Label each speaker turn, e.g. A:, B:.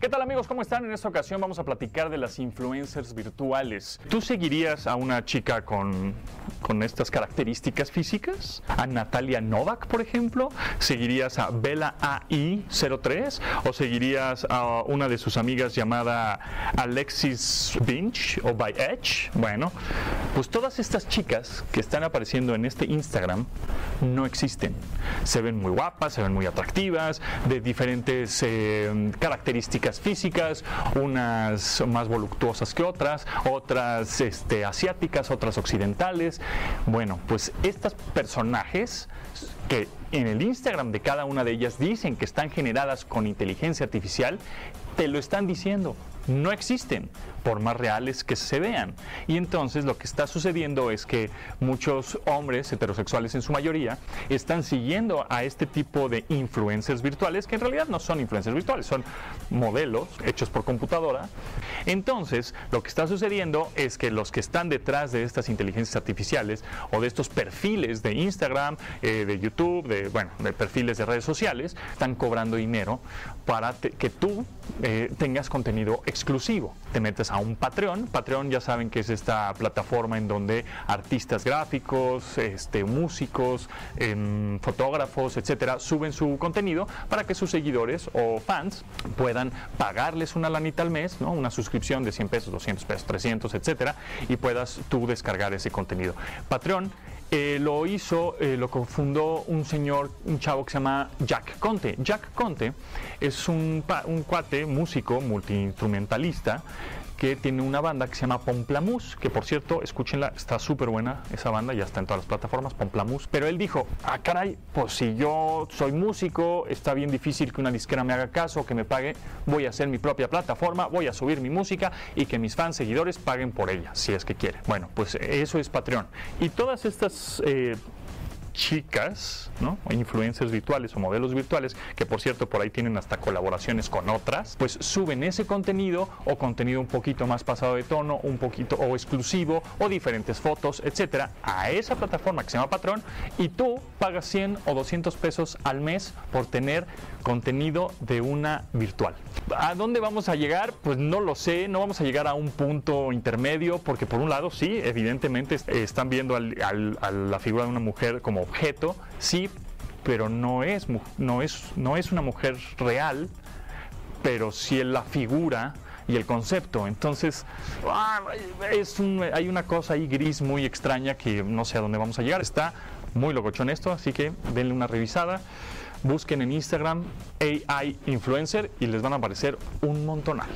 A: ¿Qué tal amigos? ¿Cómo están? En esta ocasión vamos a platicar de las influencers virtuales. ¿Tú seguirías a una chica con, con estas características físicas? ¿A Natalia Novak, por ejemplo? ¿Seguirías a Bella AI03? ¿O seguirías a una de sus amigas llamada Alexis Binch o By Edge? Bueno, pues todas estas chicas que están apareciendo en este Instagram no existen. Se ven muy guapas, se ven muy atractivas, de diferentes eh, características físicas, unas más voluptuosas que otras, otras este, asiáticas, otras occidentales. Bueno, pues estos personajes que en el Instagram de cada una de ellas dicen que están generadas con inteligencia artificial, te lo están diciendo no existen, por más reales que se vean. Y entonces lo que está sucediendo es que muchos hombres heterosexuales en su mayoría están siguiendo a este tipo de influencers virtuales, que en realidad no son influencers virtuales, son modelos hechos por computadora. Entonces lo que está sucediendo es que los que están detrás de estas inteligencias artificiales o de estos perfiles de Instagram, eh, de YouTube, de, bueno, de perfiles de redes sociales, están cobrando dinero para que tú eh, tengas contenido exclusivo. Te metes a un Patreon. Patreon ya saben que es esta plataforma en donde artistas gráficos, este, músicos, em, fotógrafos, etcétera, suben su contenido para que sus seguidores o fans puedan pagarles una lanita al mes, ¿no? una suscripción de 100 pesos, 200 pesos, 300, etcétera, y puedas tú descargar ese contenido. Patreon eh, lo hizo, eh, lo cofundó un señor, un chavo que se llama Jack Conte. Jack Conte es un, un cuate, músico, multiinstrumentalista, que tiene una banda que se llama Pomplamus, que por cierto, escúchenla, está súper buena esa banda, ya está en todas las plataformas, Pomplamus. Pero él dijo, ah, caray, pues si yo soy músico, está bien difícil que una disquera me haga caso, que me pague, voy a hacer mi propia plataforma, voy a subir mi música y que mis fans, seguidores paguen por ella, si es que quieren. Bueno, pues eso es Patreon. Y todas estas... Eh, chicas, ¿no? influencers virtuales o modelos virtuales, que por cierto por ahí tienen hasta colaboraciones con otras, pues suben ese contenido o contenido un poquito más pasado de tono, un poquito o exclusivo o diferentes fotos, etcétera, a esa plataforma que se llama Patrón y tú pagas 100 o 200 pesos al mes por tener contenido de una virtual. ¿A dónde vamos a llegar? Pues no lo sé, no vamos a llegar a un punto intermedio porque por un lado sí, evidentemente están viendo a la figura de una mujer como objeto, sí, pero no es, no es, no es una mujer real, pero sí es la figura y el concepto. Entonces, ah, es hay una cosa ahí gris muy extraña que no sé a dónde vamos a llegar. Está muy locochón esto, así que denle una revisada. Busquen en Instagram AI Influencer y les van a aparecer un montonal.